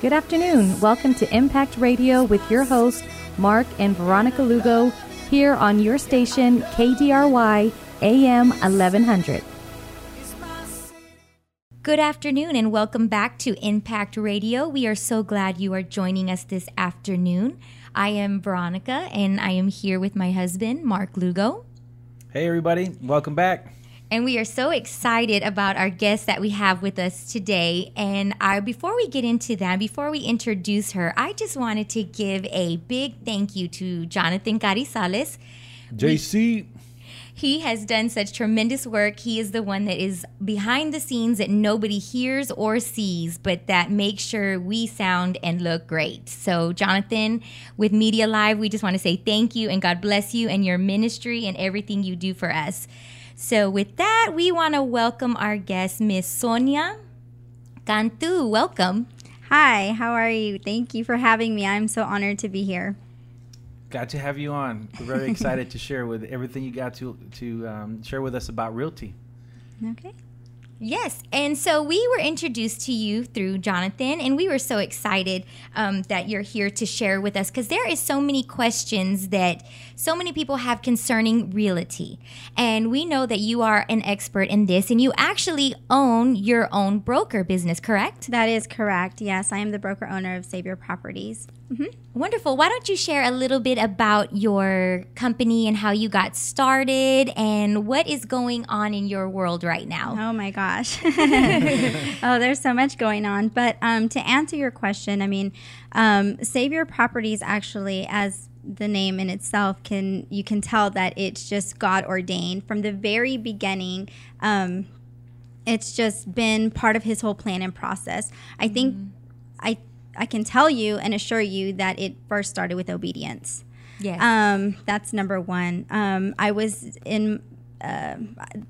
Good afternoon. Welcome to Impact Radio with your host, Mark and Veronica Lugo, here on your station, KDRY AM 1100. Good afternoon and welcome back to Impact Radio. We are so glad you are joining us this afternoon. I am Veronica and I am here with my husband, Mark Lugo. Hey, everybody. Welcome back. And we are so excited about our guest that we have with us today. And I, before we get into that, before we introduce her, I just wanted to give a big thank you to Jonathan Carizales. JC. He has done such tremendous work. He is the one that is behind the scenes that nobody hears or sees, but that makes sure we sound and look great. So, Jonathan, with Media Live, we just want to say thank you and God bless you and your ministry and everything you do for us. So, with that, we want to welcome our guest, Miss Sonia Cantu. Welcome. Hi, how are you? Thank you for having me. I'm so honored to be here. Glad to have you on. We're very excited to share with everything you got to to um, share with us about realty. Okay. Yes. And so we were introduced to you through Jonathan, and we were so excited um, that you're here to share with us because there is so many questions that so many people have concerning realty. And we know that you are an expert in this, and you actually own your own broker business, correct? That is correct. Yes, I am the broker owner of Savior Properties. Mm-hmm. Wonderful. Why don't you share a little bit about your company and how you got started and what is going on in your world right now? Oh my gosh. oh, there's so much going on. But um, to answer your question, I mean, um, Savior Properties actually, as the name in itself can you can tell that it's just God ordained from the very beginning. Um, it's just been part of His whole plan and process. I think mm-hmm. I I can tell you and assure you that it first started with obedience. Yes. Um, that's number one. Um, I was in uh,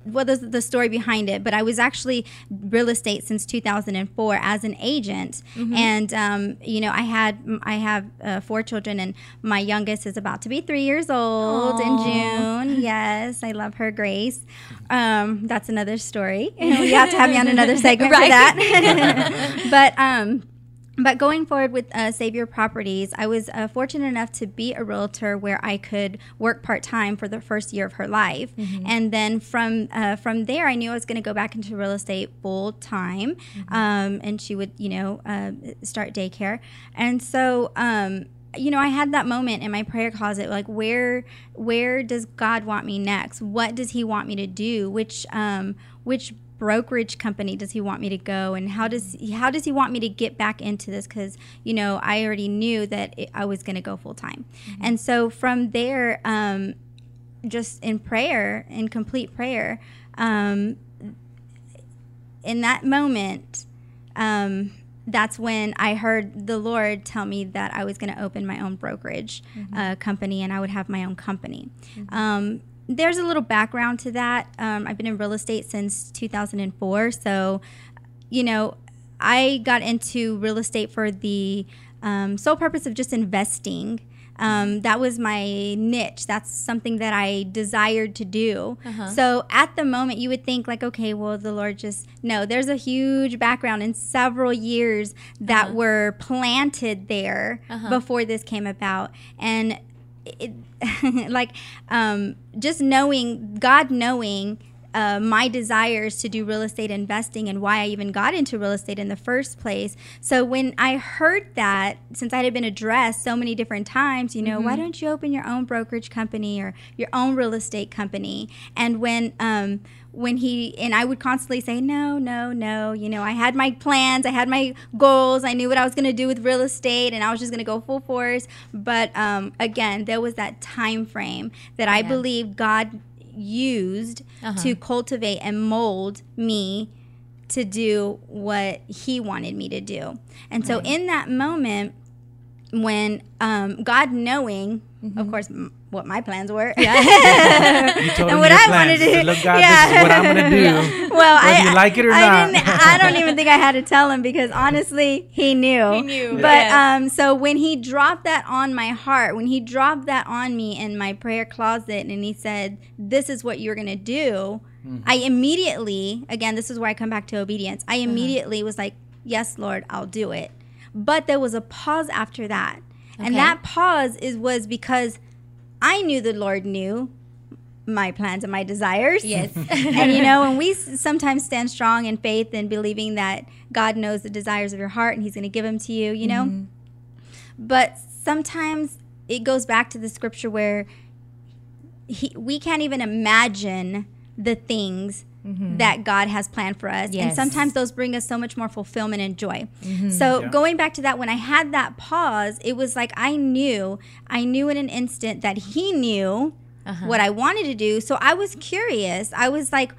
well, there's the story behind it, but I was actually real estate since 2004 as an agent, mm-hmm. and um, you know I had I have uh, four children, and my youngest is about to be three years old Aww. in June. Yes, I love her, Grace. Um, that's another story. you have to have me on another segment right? for that. but um, but going forward with uh, Savior Properties, I was uh, fortunate enough to be a realtor where I could work part time for the first year of her life, mm-hmm. and then from uh, from there, I knew I was going to go back into real estate full time, mm-hmm. um, and she would, you know, uh, start daycare, and so. Um, you know, I had that moment in my prayer closet, like where where does God want me next? What does He want me to do? Which um, which brokerage company does he want me to go and how does he, how does he want me to get back into this because you know i already knew that it, i was going to go full time mm-hmm. and so from there um, just in prayer in complete prayer um, in that moment um, that's when I heard the Lord tell me that I was going to open my own brokerage mm-hmm. uh, company and I would have my own company. Mm-hmm. Um, there's a little background to that. Um, I've been in real estate since 2004. So, you know, I got into real estate for the um, sole purpose of just investing. Um, that was my niche. That's something that I desired to do. Uh-huh. So at the moment, you would think, like, okay, well, the Lord just, no, there's a huge background in several years that uh-huh. were planted there uh-huh. before this came about. And it, like um, just knowing God knowing uh, my desires to do real estate investing and why I even got into real estate in the first place. So when I heard that, since I had been addressed so many different times, you know, mm-hmm. why don't you open your own brokerage company or your own real estate company? And when um, when he and I would constantly say no, no, no. You know, I had my plans, I had my goals, I knew what I was going to do with real estate, and I was just going to go full force. But um, again, there was that time frame that I believe God used uh-huh. to cultivate and mold me to do what He wanted me to do. And so, in that moment, when um, God knowing, mm-hmm. of course, m- what my plans were. Yeah. and what I plans. wanted to do. Look, God, yeah. this is what I'm going to do. well, I, you like it or I not. I don't even think I had to tell him because honestly, he knew. He knew. But yeah. um, so when he dropped that on my heart, when he dropped that on me in my prayer closet, and he said, "This is what you're going to do," mm-hmm. I immediately, again, this is where I come back to obedience. I uh-huh. immediately uh-huh. was like, "Yes, Lord, I'll do it." But there was a pause after that. And that pause is was because I knew the Lord knew my plans and my desires. Yes. and you know, and we sometimes stand strong in faith and believing that God knows the desires of your heart and He's going to give them to you, you know? Mm-hmm. But sometimes it goes back to the scripture where he, we can't even imagine the things that God has planned for us. And Mm-hmm. Yes. Mm-hmm. sometimes those bring us so much more fulfillment and joy. So Yeah. going back to that, when I had that pause, it was like I knew, I knew in an instant that He knew Uh-huh. what I wanted to do. So I was curious. I was like,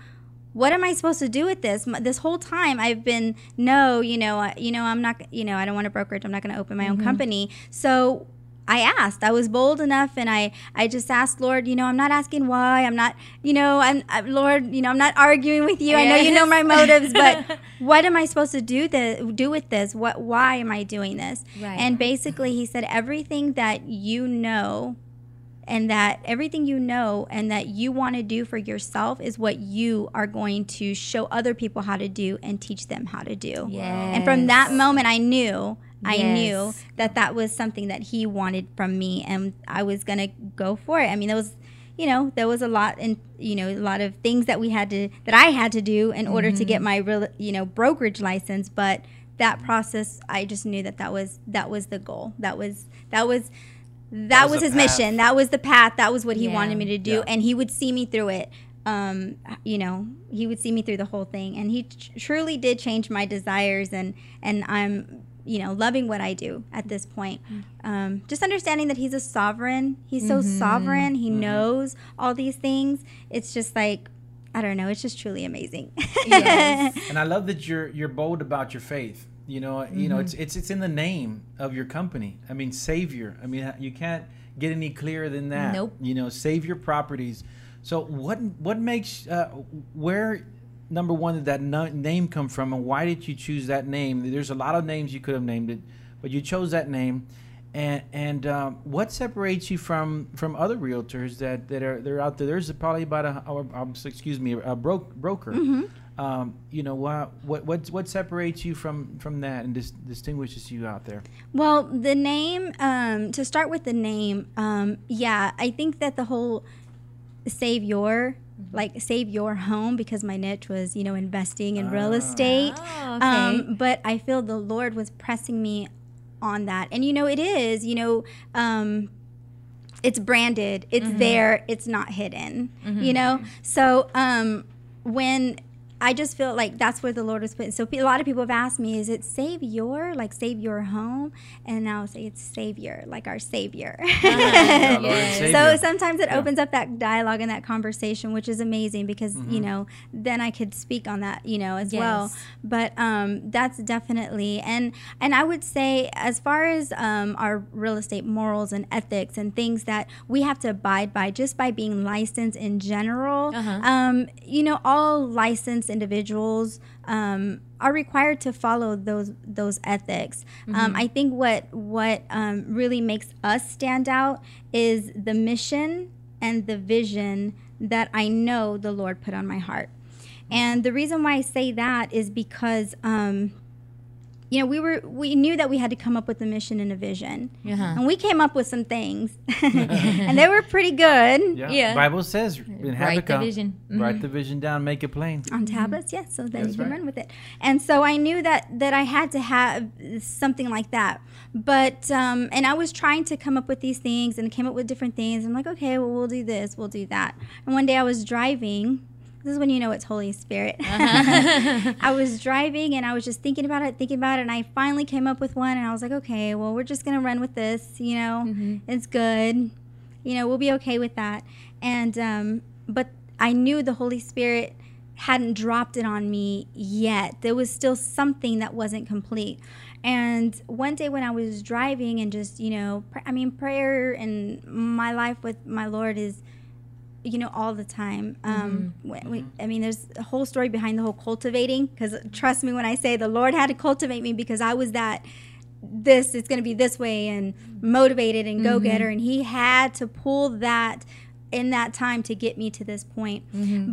what am I supposed to do with this? This whole time I've been no, you know, I- you know, I'm not, you know, I don't want a brokerage. I'm not going to open my Mm-hmm. own company. So I asked. I was bold enough, and I, I just asked Lord. You know, I'm not asking why. I'm not, you know, I'm, i Lord. You know, I'm not arguing with you. I know you know my motives, but what am I supposed to do the do with this? What? Why am I doing this? Right. And basically, he said everything that you know and that everything you know and that you want to do for yourself is what you are going to show other people how to do and teach them how to do. And from that moment, I knew. I knew that that was something that he wanted from me, and I was gonna go for it. I mean, there was, you know, there was a lot, and you know, a lot of things that we had to, that I had to do in order to get my real, you know, brokerage license. But that process, I just knew that that was that was the goal. That was that was that, was was, his path. mission. That was the path. That was what he Yeah. wanted me to do, Yeah. and he would see me through it. Um, you know, he would see me through the whole thing, and he tr- truly did change my desires, and and I'm you know loving what I do at this point. Um, just understanding that he's a sovereign. He's so sovereign. He knows all these things. It's just like I don't know. It's just truly amazing. Yes. And I love that you're you're bold about your faith. You know, you know, Mm-hmm. it's it's it's in the name of your company. I mean, Savior. I mean, you can't get any clearer than that. Nope. You know, Savior Properties. So what what makes uh, where number one did that no, name come from, and why did you choose that name? There's a lot of names you could have named it, but you chose that name. And and um, what separates you from from other realtors that that are they're out there? There's probably about a or, um, excuse me a bro- broker. Um, you know what what what what separates you from from that and dis- distinguishes you out there? Well, the name, um, to start with the name, um, yeah, I think that the whole save your, like save your home, because my niche was, you know, investing in real estate. Oh, okay. Um, but I feel the Lord was pressing me on that. And, you know, it is, you know, um, it's branded, it's there, it's not hidden, you know? So um, when I just feel like that's where the Lord was putting. So a lot of people have asked me, is it save your, like save your home? And I'll say it's savior, like our savior. Yeah, Lord Yes. Savior. So sometimes it Yeah. opens up that dialogue and that conversation, which is amazing because Mm-hmm. you know then I could speak on that, you know, as well. But um, that's definitely and and I would say as far as um, our real estate morals and ethics and things that we have to abide by just by being licensed in general. Uh-huh. Um, you know, all licensed individuals. Um, are required to follow those those ethics. Um, I think what what um, really makes us stand out is the mission and the vision that I know the Lord put on my heart. And the reason why I say that is because um, you know, we were we knew that we had to come up with a mission and a vision. Uh-huh. And we came up with some things. and they were pretty good. Yeah. Yeah. Bible says in Write Habakkuk, the vision. Mhm. write the vision down, make it plain. on tablets yes so that That's you can right. run with it and so i knew that that i had to have something like that but um and i was trying to come up with these things and came up with different things i'm like okay well we'll do this we'll do that and one day i was driving this is when you know it's holy spirit. I was driving and i was just thinking about it thinking about it and i finally came up with one and i was like okay well we're just gonna run with this you know? It's good. You know we'll be okay with that. And um but i knew the holy spirit hadn't dropped it on me yet. There was still something that wasn't complete. And one day when i was driving and just you know pr- i mean prayer and my life with my lord is you know all the time. Um when we, i mean there's a whole story behind the whole cultivating because trust me when i say the lord had to cultivate me because i was that this it's going to be this way and motivated and go-getter and he had to pull that in that time to get me to this point.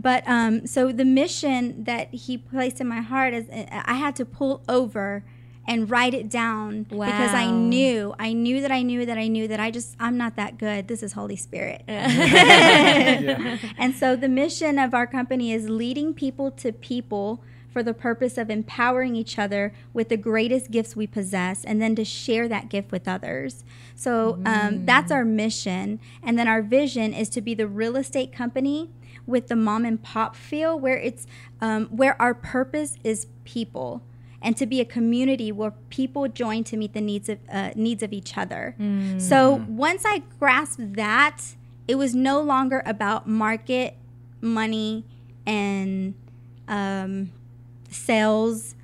But um so the mission that he placed in my heart is i had to pull over and write it down because I knew, I knew that I knew that I knew that I just, I'm not that good. This is Holy Spirit. yeah. And so the mission of our company is leading people to people for the purpose of empowering each other with the greatest gifts we possess and then to share that gift with others. So um, that's our mission. And then our vision is to be the real estate company with the mom and pop feel where it's um, where our purpose is people and to be a community where people join to meet the needs of uh, needs of each other. So once I grasped that, it was no longer about market, money, and um, sales.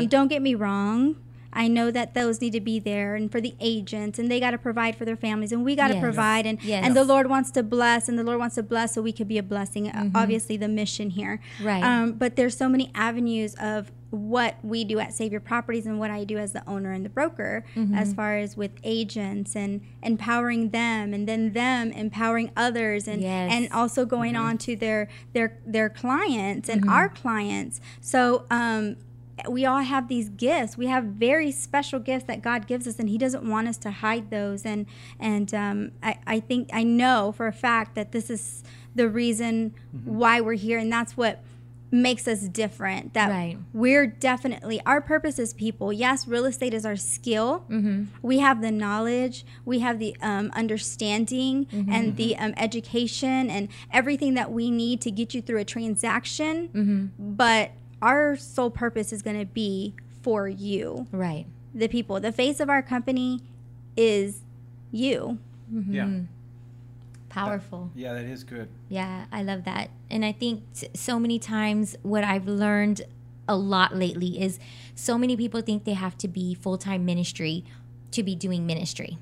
Um, don't get me wrong. I know that those need to be there, and for the agents, and they got to provide for their families, and we got to Yes. provide, and Yes. and the Lord wants to bless, and the Lord wants to bless, so we could be a blessing. Uh, Obviously, the mission here, Right. Um, but there's so many avenues of what we do at Savior Properties and what I do as the owner and the broker, as far as with agents and empowering them, and then them empowering others, and Yes. and also going on to their their their clients and our clients. So um, we all have these gifts. We have very special gifts that God gives us, and He doesn't want us to hide those. And and um, I I think I know for a fact that this is the reason why we're here, and that's what makes us different that Right. we're definitely our purpose is people. Yes real estate is our skill. We have the knowledge. We have the um, understanding and the um, education and everything that we need to get you through a transaction. But our sole purpose is going to be for you Right. the people the face of our company is you mm-hmm. Yeah. Powerful. Yeah, that is good. Yeah, I love that. And I think t- so many times what I've learned a lot lately is so many people think they have to be full time ministry to be doing ministry.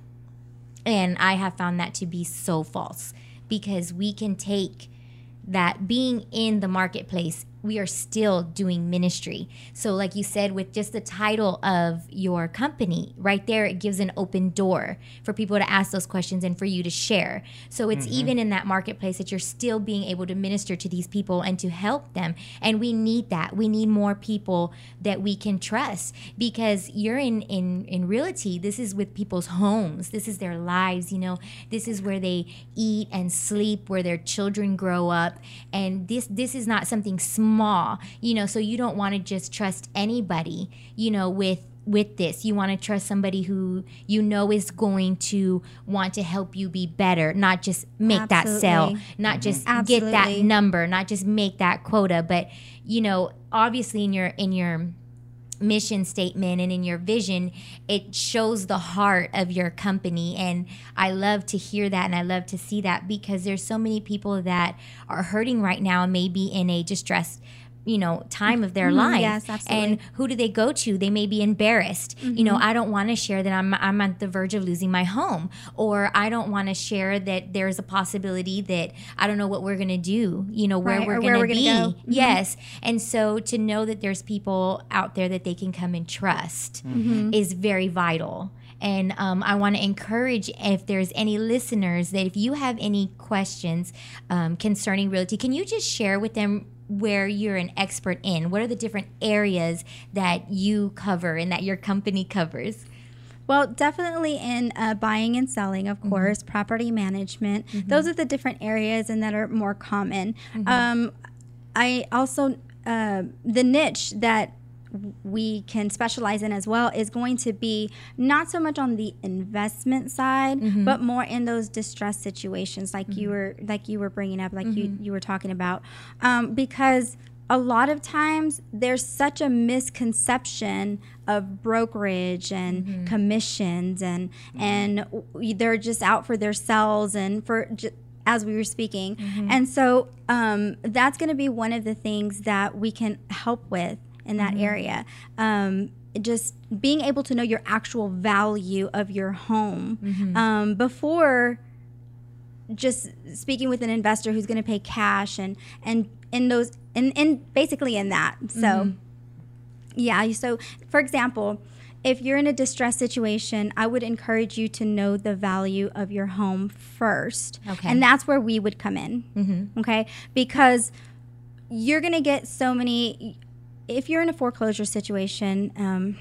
And I have found that to be so false because we can take that being in the marketplace, we are still doing ministry. So, like you said, with just the title of your company, right there, it gives an open door for people to ask those questions and for you to share. So, it's mm-hmm. even in that marketplace that you're still being able to minister to these people and to help them. And we need that. We need more people that we can trust because you're in in in realty. This is with people's homes. This is their lives. You know, this is where they eat and sleep, where their children grow up, and this this is not something small. You know, so you don't want to just trust anybody. You know, with with this you want to trust somebody who you know is going to want to help you be better not just make that sale Absolutely. not mm-hmm. just get that number not just make that quota but you know obviously in your in your mission statement and in your vision it shows the heart of your company. And i love to hear that and i love to see that because there's so many people that are hurting right now and maybe in a distressed you know time of their Mhm, life. Yes, absolutely. and who do they go to? They may be embarrassed. You know i don't want to share that i'm i'm at the verge of losing my home. Or i don't want to share that there's a possibility that i don't know what we're going to do you know where Right, we're going to be gonna go. Mhm. yes. And so to know that there's people out there that they can come and trust is very vital. And um, I want to encourage if there's any listeners that if you have any questions um, concerning realty, can you just share with them where you're an expert in? What are the different areas that you cover and that your company covers? Well, definitely in uh, buying and selling, of course, property management. Those are the different areas and that are more common. Um, I also, uh, the niche that we can specialize in as well is going to be not so much on the investment side mm-hmm. but more in those distress situations like you mm-hmm. were like you were bringing up like you mm-hmm. you were talking about. Um, because a lot of times there's such a misconception of brokerage and commissions and and w- they're just out for their selves and for j- as we were speaking. And so um, that's going to be one of the things that we can help with in that area. Um, just being able to know your actual value of your home. Um, before just speaking with an investor who's going to pay cash and and in those and and basically in that so yeah so for example if you're in a distress situation i would encourage you to know the value of your home first. Okay. and that's where we would come in. Okay? Because you're going to get so many if you're in a foreclosure situation um,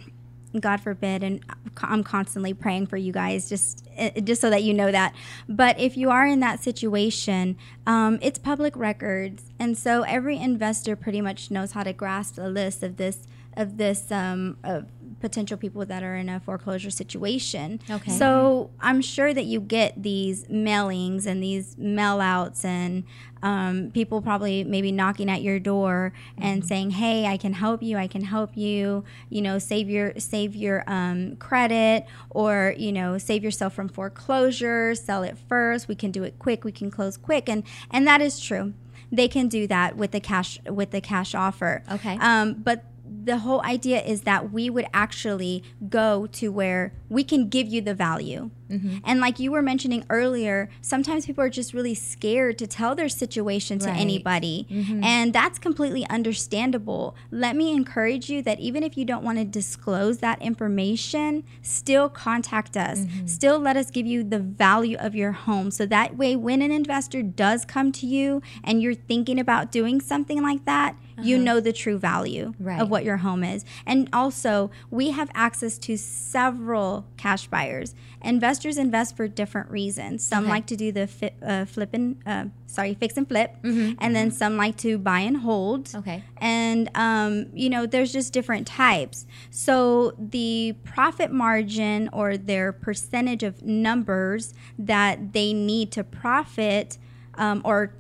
God forbid, and I'm constantly praying for you guys, just eh, just so that you know that. But if you are in that situation, um, it's public records, and so every investor pretty much knows how to grasp a list of this of this um, of potential people that are in a foreclosure situation. Okay. So I'm sure that you get these mailings and these mail outs and um, people probably maybe knocking at your door and Mm-hmm. saying, "Hey, I can help you. I can help you. You know, save your save your um, credit, or you know, save yourself from foreclosure. Sell it first. We can do it quick. We can close quick." And and that is true. They can do that with the cash with the cash offer. Okay. Um, but the whole idea is that we would actually go to where we can give you the value. Mm-hmm. And like you were mentioning earlier, sometimes people are just really scared to tell their situation to Right. Mm-hmm. anybody. And that's completely understandable. Let me encourage you that even if you don't want to disclose that information, still contact us. Mm-hmm. Still let us give you the value of your home. So that way, when an investor does come to you and you're thinking about doing something like that, you know the true value Uh-huh. Right. of what your home is. And also, we have access to several cash buyers. Investors invest for different reasons. Some Okay. like to do the fi- uh, flip and uh, sorry, fix and flip, Mm-hmm. and then some like to buy and hold. Okay. And um, you know, there's just different types. So the profit margin or their percentage of numbers that they need to profit, um, or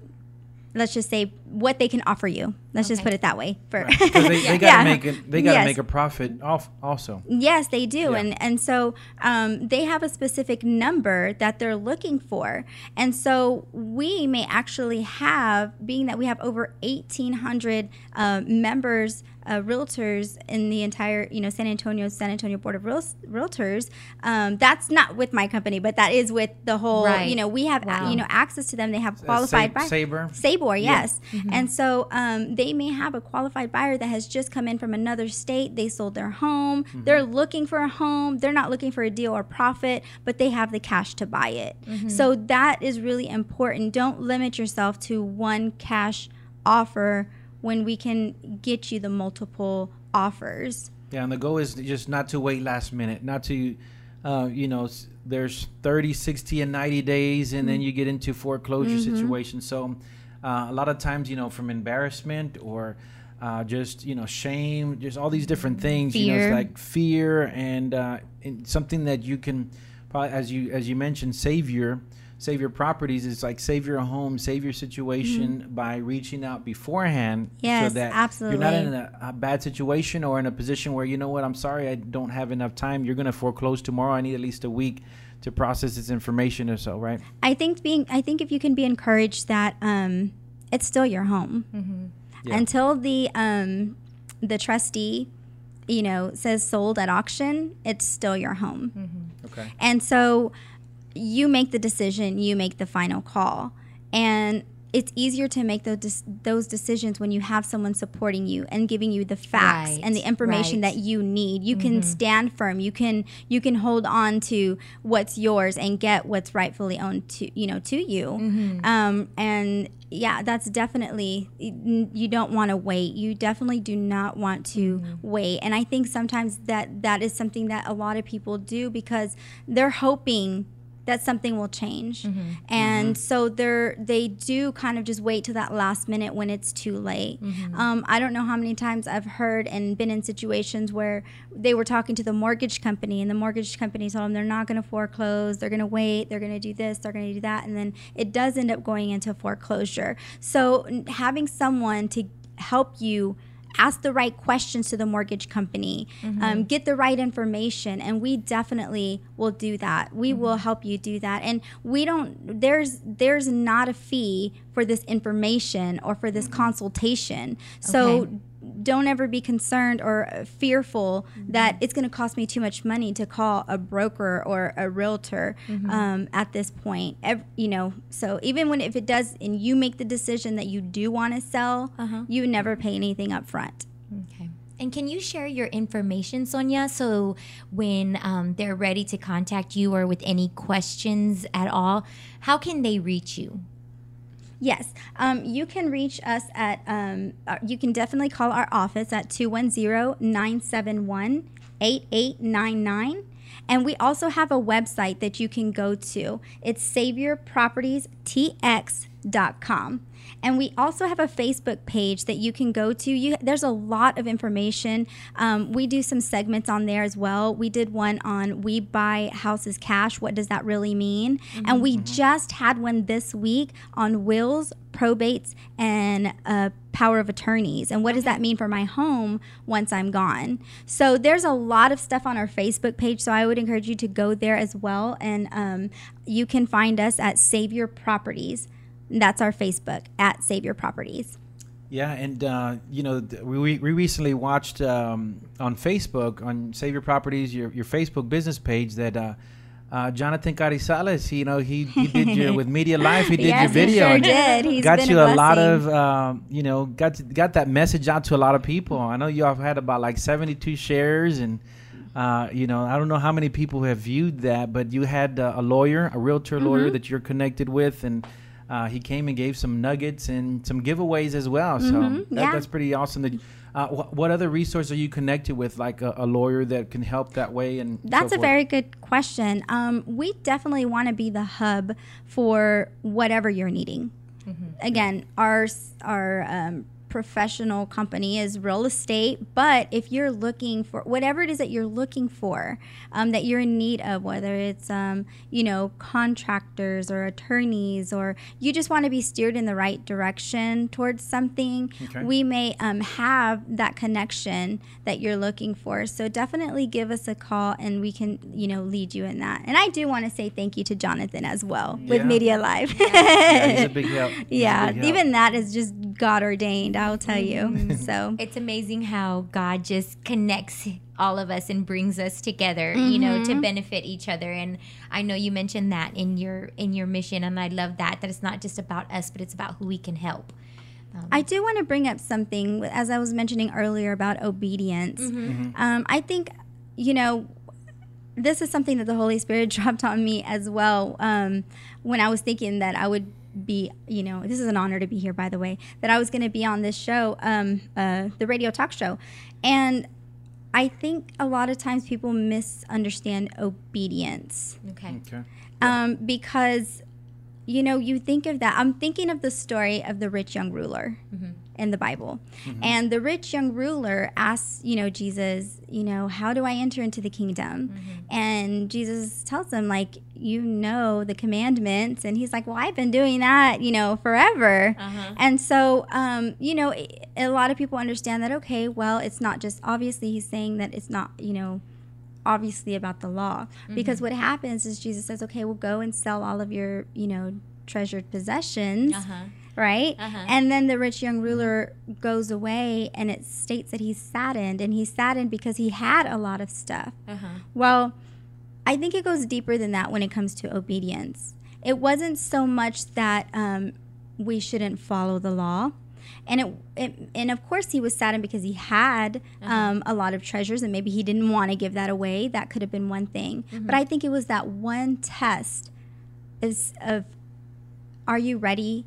let's just say what they can offer you. Let's just put it that way. For Because they, they gotta Yeah. make it. They gotta Yes. make a profit off also. Yes, they do, Yeah. and and so um, they have a specific number that they're looking for, and so we may actually have, being that we have over eighteen hundred uh, members, uh, realtors in the entire you know San Antonio San Antonio Board of Real- Realtors. Um, that's not with my company, but that is with the whole. Right. You know, we have Wow. you know access to them. They have qualified Sa- buyers. Sabre. Sabor, Yeah. yes. And so um, they may have a qualified buyer that has just come in from another state. They sold their home. They're looking for a home. They're not looking for a deal or profit, but they have the cash to buy it. So that is really important. Don't limit yourself to one cash offer when we can get you the multiple offers. Yeah, and the goal is just not to wait last minute, not to, uh, you know, there's 30, 60, and 90 days, and Mm-hmm. then you get into foreclosure situations. So uh, a lot of times, you know, from embarrassment or uh, just, you know, shame, just all these different things, you know, it's like fear and, uh, and something that you can, probably, as you as you mentioned, savior. your save your properties it's like save your home, save your situation by reaching out beforehand, Mm-hmm. Yes, so that you're not in a, a bad situation or in a position where you know what, I'm sorry, I don't have enough time. You're gonna foreclose tomorrow. I need at least a week to process this information or so, right? I think being I think if you can be encouraged that um, it's still your home Yeah. until the um, the trustee, you know, says sold at auction, it's still your home. Okay. And so you make the decision, you make the final call. And it's easier to make those those decisions when you have someone supporting you and giving you the facts Right, and the information right. that you need. You can mm-hmm. stand firm. You can you can hold on to what's yours and get what's rightfully owned to you know to you. Mm-hmm. Um, and yeah, that's definitely you don't want to wait. You definitely do not want to mm-hmm. wait. And I think sometimes that that is something that a lot of people do because they're hoping that something will change. Mm-hmm. And mm-hmm. so they're they do kind of just wait till that last minute when it's too late. Mm-hmm. Um, I don't know how many times I've heard and been in situations where they were talking to the mortgage company and the mortgage company told them they're not going to foreclose, they're going to wait, they're going to do this, they're going to do that, and then it does end up going into foreclosure. So having someone to help you ask the right questions to the mortgage company mm-hmm. um, get the right information and we definitely will do that. We mm-hmm. will help you do that. And we don't there's there's not a fee for this information or for this mm-hmm. consultation. So Okay. Don't ever be concerned or fearful that it's going to cost me too much money to call a broker or a realtor um, at this point. Ev- you know, so even when if it does, and you make the decision that you do want to sell, you never pay anything up front. Okay. And can you share your information, Sonia? So when um, they're ready to contact you or with any questions at all, how can they reach you? Yes, um, you can reach us at, um, uh, you can definitely call our office at 210 971 8899. And we also have a website that you can go to. It's saviorpropertiestx.com. And we also have a Facebook page that you can go to. You, there's a lot of information. Um, we do some segments on there as well. We did one on we buy houses cash. What does that really mean? And we just had one this week on wills, probates, and uh, power of attorneys. And what does that mean for my home once I'm gone? So there's a lot of stuff on our Facebook page. So I would encourage you to go there as well. And um, you can find us at Savior Properties. That's our Facebook at Savior Properties. Yeah, and uh, you know, we, we recently watched um, on Facebook on Savior Properties, your, your Facebook business page, that uh, uh, Jonathan Carizales, you know, he, he did your with Media Life, he did Yes, your he video, sure did. He's got you a a, lot of, um, you know, got to, got that message out to a lot of people. I know you all have had about like seventy two shares, and uh, you know, I don't know how many people have viewed that, but you had uh, a lawyer, a realtor Mm-hmm. lawyer that you're connected with, and. Uh, he came and gave some nuggets and some giveaways as well. So Mhm, that, yeah. that's pretty awesome. That, uh, wh- what other resource are you connected with, like a, a lawyer that can help that way? And so That's a very good question. Um, we definitely want to be the hub for whatever you're needing. Again, our s- our um, professional company is real estate, but if you're looking for whatever it is that you're looking for, um, that you're in need of, whether it's um, you know contractors or attorneys, or you just want to be steered in the right direction towards something, Okay. we may um, have that connection that you're looking for. So definitely give us a call and we can, you know, lead you in that. And I do want to say thank you to Jonathan as well with Media Live. Yeah, he's a big help. He's a Yeah, help. even that is just God ordained, I'll tell you. Mm. So It's amazing how God just connects all of us and brings us together, you know, to mm-hmm. benefit each other. And I know you mentioned that in your in your mission, and I love that that it's not just about us, but it's about who we can help. Um, I do want to bring up something as I was mentioning earlier about obedience. Mm-hmm. Mm-hmm. Um, I think, you know, this is something that the Holy Spirit dropped on me as well um, when I was thinking that I would be, you know, this is an honor to be here, by the way, that I was going to be on this show, um, uh, the radio talk show. And I think a lot of times people misunderstand obedience Okay. Okay. um, because you know you think of that i'm thinking of the story of the rich young ruler in the bible. And the rich young ruler asks you know jesus you know how do i enter into the kingdom? And jesus tells him like you know the commandments. And he's like well i've been doing that you know forever. And so um, you know a lot of people understand that okay well it's not just obviously he's saying that it's not you know obviously about the law. Because what happens is jesus says okay well go and sell all of your you know treasured possessions. Uh-huh. Right? Uh-huh. and then the rich young ruler goes away and it states that he's saddened and he's saddened because he had a lot of stuff. Uh-huh. well i think it goes deeper than that when it comes to obedience. It wasn't so much that um, we shouldn't follow the law and it, it and of course he was saddened because he had um, a lot of treasures and maybe he didn't want to give that away. That could have been one thing. But i think it was that one test is of are you ready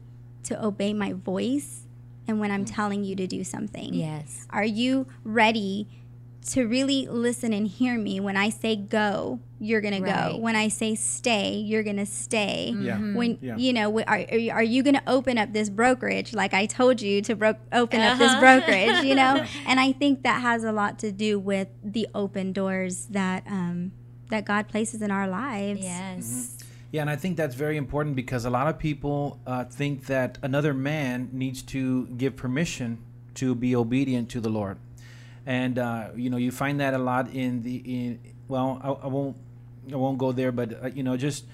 to obey my voice and when i'm telling you to do something Yes. are you ready to really listen and hear me when I say go, you're gonna go. When I say stay, you're gonna stay. Yeah. When Yeah. you know, are, are you, gonna open up this brokerage like I told you to bro- open up this Uh-huh. brokerage? You know, and I think that has a lot to do with the open doors that um, that God places in our lives. Yes. Yeah, and I think that's very important because a lot of people uh, think that another man needs to give permission to be obedient to the Lord, and uh, you know you find that a lot in the in well I, I won't I won't go there, but uh, you know just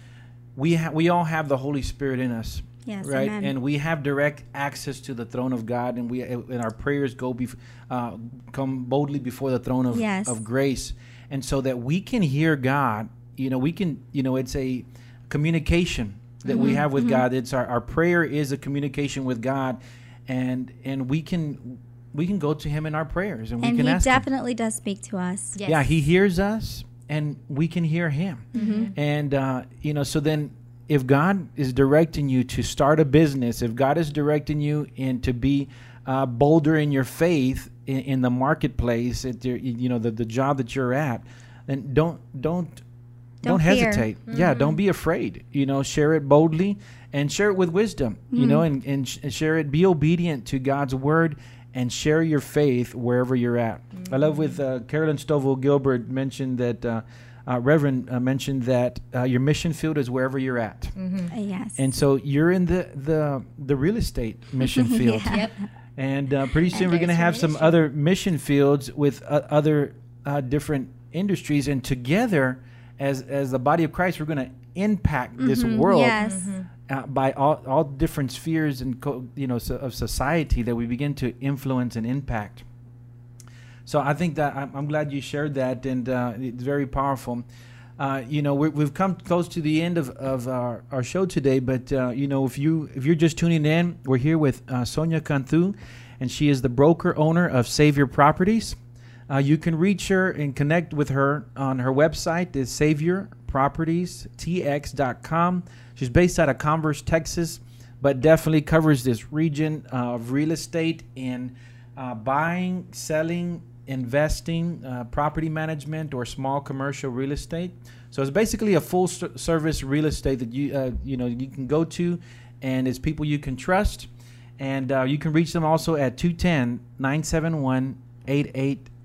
we ha- we all have the Holy Spirit in us. Yes, right, amen. and we have direct access to the throne of God, and we and our prayers go bef- uh, come boldly before the throne of Yes. of grace, and so that we can hear God. You know, we can. You know, it's a communication that Mm-hmm, we have with God. It's our, our prayer is a communication with God, and and we can we can go to Him in our prayers, and we And can He ask Him. definitely does speak to us. Yes. Yeah, He hears us, and we can hear Him, Mm-hmm. and uh, you know, so then if God is directing you to start a business, if God is directing you in to be uh, bolder in your faith in, in the marketplace, at your, you know the, the job that you're at, then don't don't don't, Don't fear. hesitate. Yeah, don't be afraid. You know, share it boldly and share it with wisdom. You know, and, and, sh- and share it. Be obedient to God's word and share your faith wherever you're at. I love with uh, Carolyn Stovall Gilbert mentioned that. Uh, uh, Reverend uh, mentioned that uh, your mission field is wherever you're at, yes. and so you're in the the the real estate mission field. Yeah. Yep. And uh, pretty soon And we're going to have some other mission fields with uh, other uh, different industries, and together, as as the body of Christ, we're going to impact this world yes. uh, by all, all different spheres and co- you know so, of society that we begin to influence and impact. So I think that I'm, I'm glad you shared that, and uh, it's very powerful. Uh, you know, we we've come close to the end of, of our, our show today, but uh, you know, if you if you're just tuning in, we're here with uh, Sonia Cantu, and she is the broker owner of Savior Properties. Uh, you can reach her and connect with her on her website is saviorpropertiestx.com. She's based out of Converse, Texas, but definitely covers this region uh, of real estate in uh, buying, selling, investing, uh, property management, or small commercial real estate. So it's basically a full ser- service real estate that you uh, you know you can go to, and it's people you can trust. And uh, you can reach them also at 210 971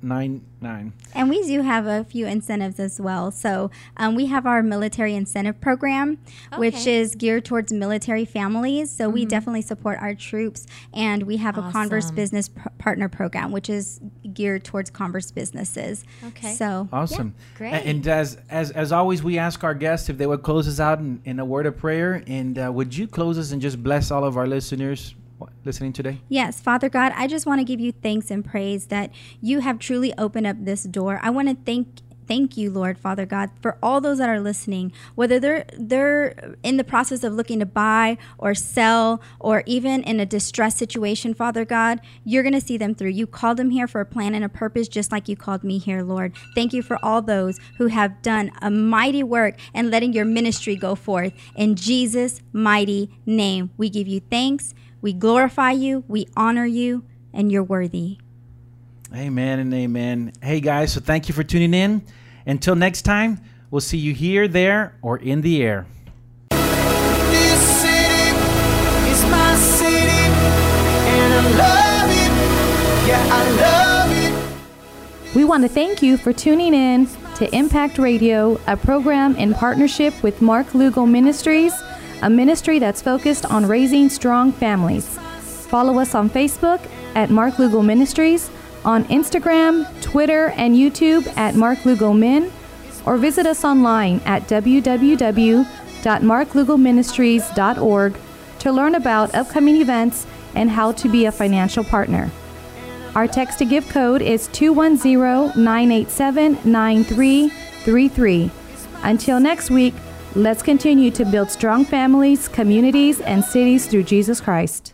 8899. And we do have a few incentives as well. So um, we have our military incentive program, which is geared towards military families. So we definitely support our troops. And we have a Converse Business P- Partner Program, which is geared towards Converse businesses. Okay. So Awesome. great. A- And as, as as always, we ask our guests if they would close us out in, in a word of prayer. And uh, would you close us and just bless all of our listeners wa- listening today? Yes, Father God, I just want to give you thanks and praise that you have truly opened up this door. I want to thank thank you, Lord Father God, for all those that are listening, whether they're they're in the process of looking to buy or sell or even in a distressed situation, Father God, you're going to see them through. You called them here for a plan and a purpose just like you called me here, Lord. Thank you for all those who have done a mighty work and letting your ministry go forth. In Jesus' mighty name, we give you thanks. We glorify you, we honor you, and you're worthy. Amen and amen. Hey guys, so thank you for tuning in. Until next time, we'll see you here, there, or in the air. This city is my city, and I love it. Yeah, I love it. We want to thank you for tuning in to Impact Radio, a program in partnership with Mark Lugo Ministries, a ministry that's focused on raising strong families. Follow us on Facebook at Mark Lugo Ministries, on Instagram, Twitter, and YouTube at Mark Lugo Min, or visit us online at www.marklugoministries.org to learn about upcoming events and how to be a financial partner. Our text to give code is 210 987 9333. Until next week, let's continue to build strong families, communities, and cities through Jesus Christ.